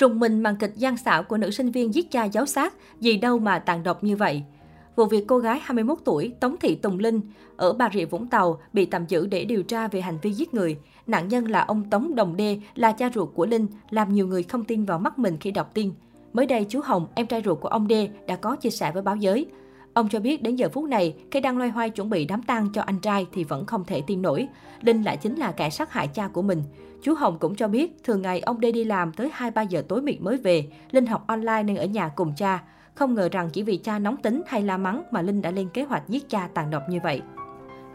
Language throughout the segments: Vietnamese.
Trùng mình màn kịch gian xảo của nữ sinh viên giết cha giáo sát, gì đâu mà tàn độc như vậy. Vụ việc cô gái 21 tuổi Tống Thị Tùng Linh ở Bà Rịa Vũng Tàu bị tạm giữ để điều tra về hành vi giết người. Nạn nhân là ông Tống Đồng Đê, là cha ruột của Linh, làm nhiều người không tin vào mắt mình khi đọc tin. Mới đây, chú Hồng, em trai ruột của ông Đê, đã có chia sẻ với báo giới. Ông cho biết đến giờ phút này, khi đang loay hoay chuẩn bị đám tang cho anh trai thì vẫn không thể tin nổi. Linh lại chính là kẻ sát hại cha của mình. Chú Hồng cũng cho biết, thường ngày ông Đê đi làm tới 2-3 giờ tối mịt mới về. Linh học online nên ở nhà cùng cha. Không ngờ rằng chỉ vì cha nóng tính hay la mắng mà Linh đã lên kế hoạch giết cha tàn độc như vậy.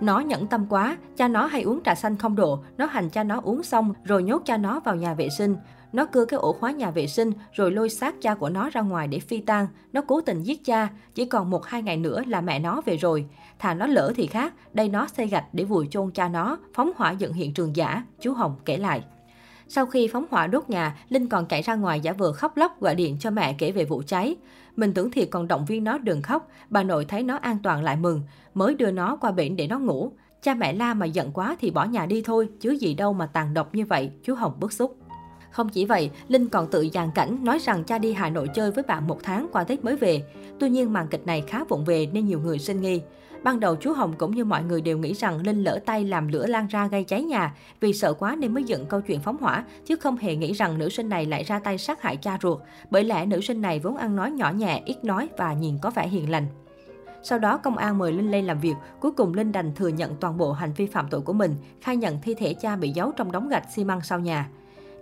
Nó nhẫn tâm quá, cha nó hay uống trà xanh không độ, nó hành cha nó uống xong rồi nhốt cha nó vào nhà vệ sinh. Nó cưa cái ổ khóa nhà vệ sinh rồi lôi xác cha của nó ra ngoài để phi tang. Nó cố tình giết cha, chỉ còn một hai ngày nữa là mẹ nó về rồi. Thà nó lỡ thì khác, đây nó xây gạch để vùi chôn cha nó, phóng hỏa dựng hiện trường giả, chú Hồng kể lại. Sau khi phóng hỏa đốt nhà, Linh còn chạy ra ngoài giả vờ khóc lóc gọi điện cho mẹ kể về vụ cháy. Mình tưởng thiệt còn động viên nó đừng khóc, bà nội thấy nó an toàn lại mừng, mới đưa nó qua bệnh để nó ngủ. Cha mẹ la mà giận quá thì bỏ nhà đi thôi, chứ gì đâu mà tàn độc như vậy, chú Hồng bức xúc. Không chỉ vậy, Linh còn tự dàn cảnh nói rằng cha đi Hà Nội chơi với bạn một tháng qua Tết mới về. Tuy nhiên màn kịch này khá vụng về nên nhiều người sinh nghi. Ban đầu chú Hồng cũng như mọi người đều nghĩ rằng Linh lỡ tay làm lửa lan ra gây cháy nhà, vì sợ quá nên mới dựng câu chuyện phóng hỏa, chứ không hề nghĩ rằng nữ sinh này lại ra tay sát hại cha ruột. Bởi lẽ nữ sinh này vốn ăn nói nhỏ nhẹ, ít nói và nhìn có vẻ hiền lành. Sau đó, công an mời Linh lên làm việc. Cuối cùng, Linh đành thừa nhận toàn bộ hành vi phạm tội của mình, khai nhận thi thể cha bị giấu trong đống gạch xi măng sau nhà.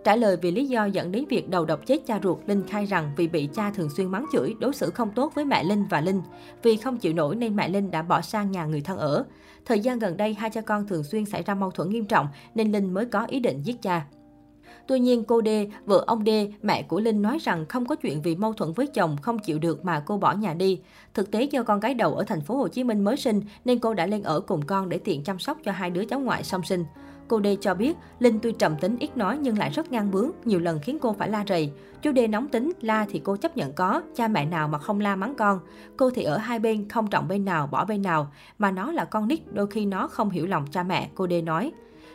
Trả lời vì lý do dẫn đến việc đầu độc chết cha ruột, Linh khai rằng vì bị cha thường xuyên mắng chửi, đối xử không tốt với mẹ Linh và Linh. Vì không chịu nổi nên mẹ Linh đã bỏ sang nhà người thân ở. Thời gian gần đây, hai cha con thường xuyên xảy ra mâu thuẫn nghiêm trọng nên Linh mới có ý định giết cha. Tuy nhiên, cô D, vợ ông D, mẹ của Linh nói rằng không có chuyện vì mâu thuẫn với chồng không chịu được mà cô bỏ nhà đi. Thực tế do con gái đầu ở thành phố Hồ Chí Minh mới sinh nên cô đã lên ở cùng con để tiện chăm sóc cho hai đứa cháu ngoại song sinh. Cô đê cho biết, Linh tuy trầm tính ít nói nhưng lại rất ngang bướng, nhiều lần khiến cô phải la rầy. Chú đê nóng tính, la thì cô chấp nhận có, cha mẹ nào mà không la mắng con. Cô thì ở hai bên, không trọng bên nào, bỏ bên nào. Mà nó là con nít, đôi khi nó không hiểu lòng cha mẹ, cô đê nói.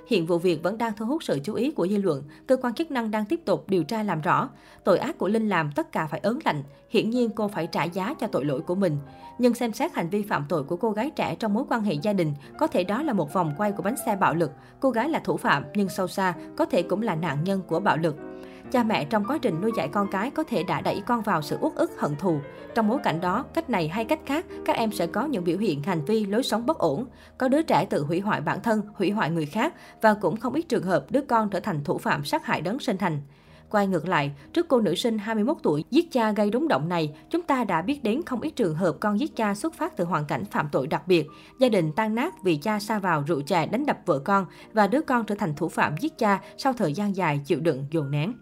Hiện vụ việc vẫn đang thu hút sự chú ý của dư luận. Cơ quan chức năng đang tiếp tục điều tra làm rõ. Tội ác của Linh làm tất cả phải ớn lạnh. Hiển nhiên cô phải trả giá cho tội lỗi của mình. Nhưng xem xét hành vi phạm tội của cô gái trẻ trong mối quan hệ gia đình, có thể đó là một vòng quay của bánh xe bạo lực. Cô gái là thủ phạm, nhưng sâu xa có thể cũng là nạn nhân của bạo lực. Cha mẹ trong quá trình nuôi dạy con cái có thể đã đẩy con vào sự uất ức hận thù. Trong bối cảnh đó, cách này hay cách khác, các em sẽ có những biểu hiện hành vi lối sống bất ổn. Có đứa trẻ tự hủy hoại bản thân, hủy hoại người khác và cũng không ít trường hợp đứa con trở thành thủ phạm sát hại đấng sinh thành. Quay ngược lại, trước cô nữ sinh 21 tuổi giết cha gây rúng động này, chúng ta đã biết đến không ít trường hợp con giết cha xuất phát từ hoàn cảnh phạm tội đặc biệt. Gia đình tan nát vì cha sa vào rượu chè đánh đập vợ con và đứa con trở thành thủ phạm giết cha sau thời gian dài chịu đựng dồn nén.